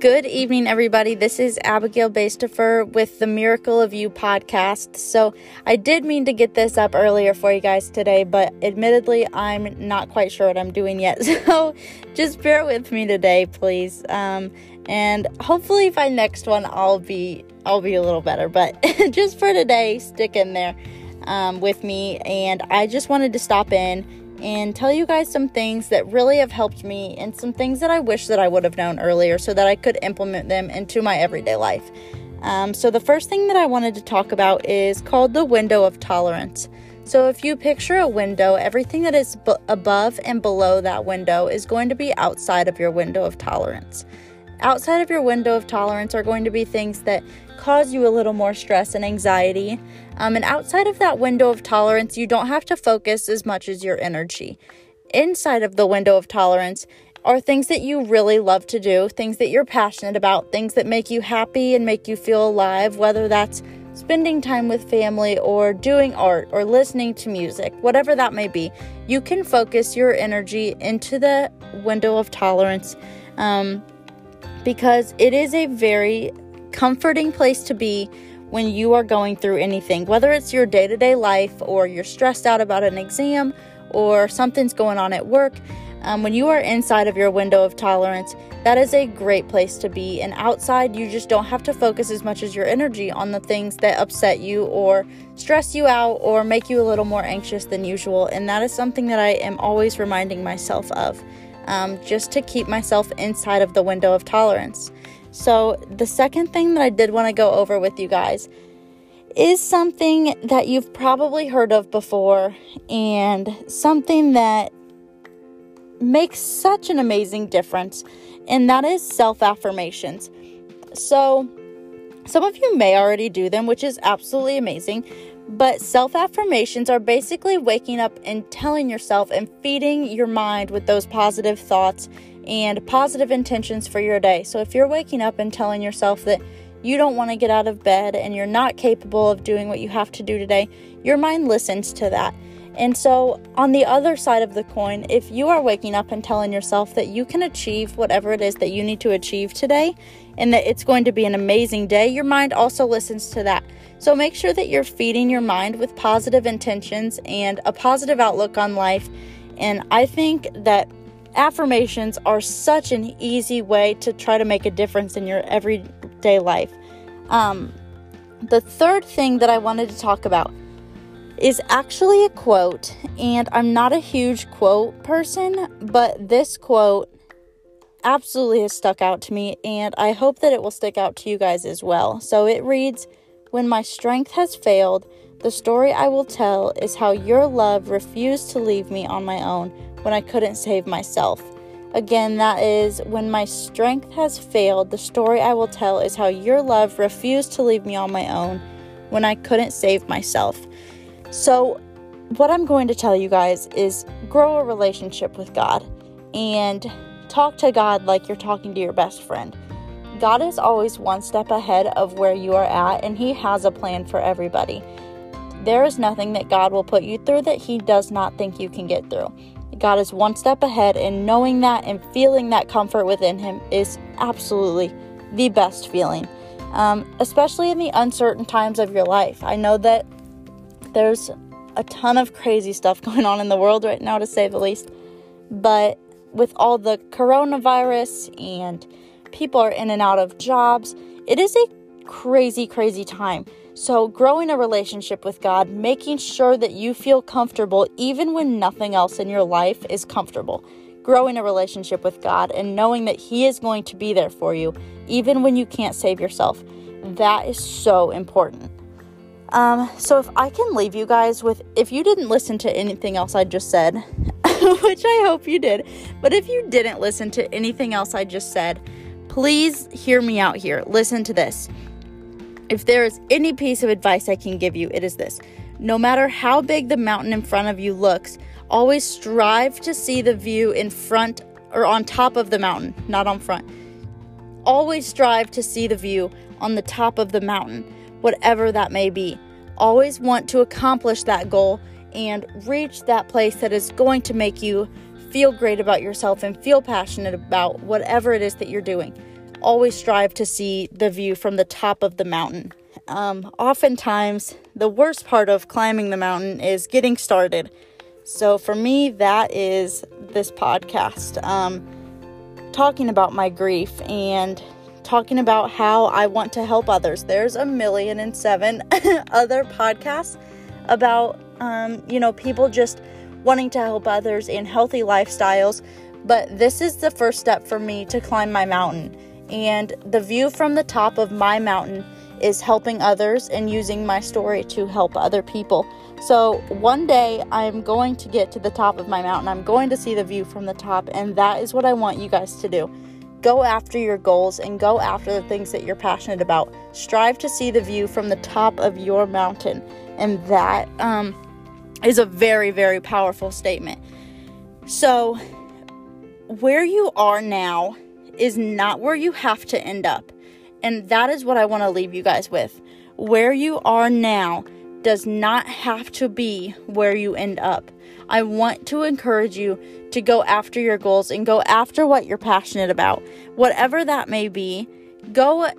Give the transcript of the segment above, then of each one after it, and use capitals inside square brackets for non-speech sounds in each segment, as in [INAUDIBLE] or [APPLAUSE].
Good evening, everybody. This is Abigail Bastifer with the Miracle of You podcast. So, I did mean to get this up earlier for you guys today, but admittedly, I'm not quite sure what I'm doing yet. [LAUGHS] So, just bear with me today, please. Um, and hopefully, by next one, I'll be I'll be a little better. But [LAUGHS] just for today, stick in there um, with me. And I just wanted to stop in and tell you guys some things that really have helped me and some things that I wish that I would have known earlier so that I could implement them into my everyday life. Um, so, the first thing that I wanted to talk about is called the window of tolerance. So, if you picture a window, everything that is b- above and below that window is going to be outside of your window of tolerance. Outside of your window of tolerance are going to be things that cause you a little more stress and anxiety. Um, and outside of that window of tolerance, you don't have to focus as much as your energy. Inside of the window of tolerance are things that you really love to do, things that you're passionate about, things that make you happy and make you feel alive, whether that's spending time with family or doing art or listening to music, whatever that may be. You can focus your energy into the window of tolerance um, because it is a very comforting place to be when you are going through anything, whether it's your day to day life or you're stressed out about an exam or something's going on at work. Um, when you are inside of your window of tolerance, that is a great place to be. And outside, you just don't have to focus as much as your energy on the things that upset you or stress you out or make you a little more anxious than usual. And that is something that I am always reminding myself of, um, just to keep myself inside of the window of tolerance. So, the second thing that I did want to go over with you guys is something that you've probably heard of before and something that makes such an amazing difference, and that is self affirmations. So, some of you may already do them, which is absolutely amazing. But self affirmations are basically waking up and telling yourself and feeding your mind with those positive thoughts and positive intentions for your day. So if you're waking up and telling yourself that you don't want to get out of bed and you're not capable of doing what you have to do today, your mind listens to that. And so, on the other side of the coin, if you are waking up and telling yourself that you can achieve whatever it is that you need to achieve today and that it's going to be an amazing day, your mind also listens to that. So, make sure that you're feeding your mind with positive intentions and a positive outlook on life. And I think that affirmations are such an easy way to try to make a difference in your everyday life. Um, the third thing that I wanted to talk about is actually a quote, and I'm not a huge quote person, but this quote absolutely has stuck out to me, and I hope that it will stick out to you guys as well. So it reads When my strength has failed, the story I will tell is how your love refused to leave me on my own when I couldn't save myself. Again, that is when my strength has failed, the story I will tell is how your love refused to leave me on my own when I couldn't save myself. So, what I'm going to tell you guys is grow a relationship with God and talk to God like you're talking to your best friend. God is always one step ahead of where you are at, and He has a plan for everybody. There is nothing that God will put you through that He does not think you can get through. God is one step ahead, and knowing that and feeling that comfort within Him is absolutely the best feeling, um, especially in the uncertain times of your life. I know that there's a ton of crazy stuff [LAUGHS] going on in the world right now, to say the least, but with all the coronavirus and people are in and out of jobs, it is a crazy, crazy time. So, growing a relationship with God, making sure that you feel comfortable even when nothing else in your life is comfortable. Growing a relationship with God and knowing that He is going to be there for you even when you can't save yourself. That is so important. Um, so, if I can leave you guys with, if you didn't listen to anything else I just said, [LAUGHS] which I hope you did, but if you didn't listen to anything else I just said, please hear me out here. Listen to this. If there is any piece of advice I can give you, it is this. No matter how big the mountain in front of you looks, always strive to see the view in front or on top of the mountain, not on front. Always strive to see the view on the top of the mountain, whatever that may be. Always want to accomplish that goal and reach that place that is going to make you feel great about yourself and feel passionate about whatever it is that you're doing always strive to see the view from the top of the mountain. Um, oftentimes, the worst part of climbing the mountain is getting started. So, for me, that is this podcast um, talking about my grief and talking about how I want to help others. There's a million and seven [LAUGHS] other podcasts about, um, you know, people just wanting to help others in healthy lifestyles. But this is the first step for me to climb my mountain. And the view from the top of my mountain is helping others and using my story to help other people. So one day I'm going to get to the top of my mountain. I'm going to see the view from the top, and that is what I want you guys to do. Go after your goals and go after the things that you're passionate about. Strive to see the view from the top of your mountain, and that um, is a very, very powerful statement. So, where you are now is not where you have to end up. And that is what I want to leave you guys with. Where you are now does not have to be where you end up. I want to encourage you to go after your goals and go after what you're passionate about. Whatever that may be, go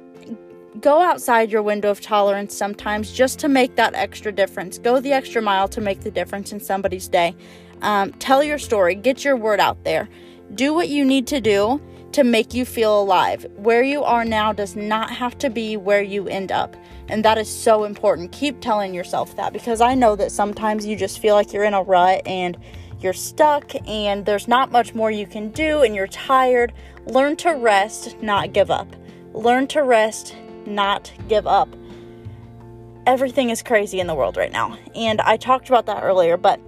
go outside your window of tolerance sometimes just to make that extra difference. Go the extra mile to make the difference in somebody's day. Um, tell your story, get your word out there. Do what you need to do to make you feel alive. Where you are now does not have to be where you end up. And that is so important. Keep telling yourself that because I know that sometimes you just feel like you're in a rut and you're stuck and there's not much more you can do and you're tired. Learn to rest, not give up. Learn to rest, not give up. Everything is crazy in the world right now. And I talked about that earlier, but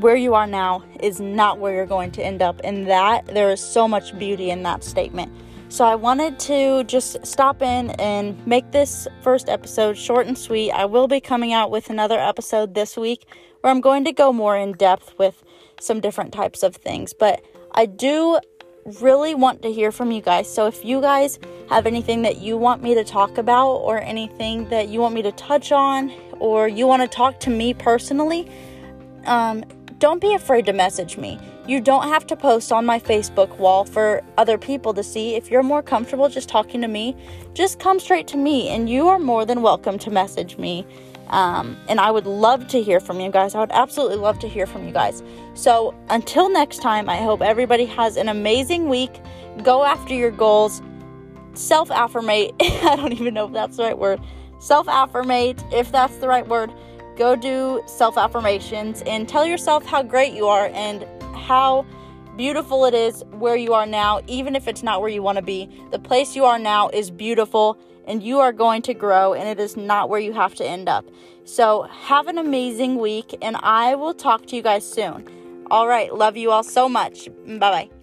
where you are now is not where you're going to end up. And that, there is so much beauty in that statement. So I wanted to just stop in and make this first episode short and sweet. I will be coming out with another episode this week where I'm going to go more in depth with some different types of things. But I do really want to hear from you guys. So if you guys have anything that you want me to talk about or anything that you want me to touch on or you want to talk to me personally, um, don't be afraid to message me. You don't have to post on my Facebook wall for other people to see. If you're more comfortable just talking to me, just come straight to me, and you are more than welcome to message me. Um, and I would love to hear from you guys. I would absolutely love to hear from you guys. So until next time, I hope everybody has an amazing week. Go after your goals. Self affirmate. [LAUGHS] I don't even know if that's the right word. Self affirmate, if that's the right word go do self affirmations and tell yourself how great you are and how beautiful it is where you are now, even if it's not where you want to be. The place you are now is beautiful and you are going to grow, and it is not where you have to end up. So, have an amazing week, and I will talk to you guys soon. All right, love you all so much. Bye bye.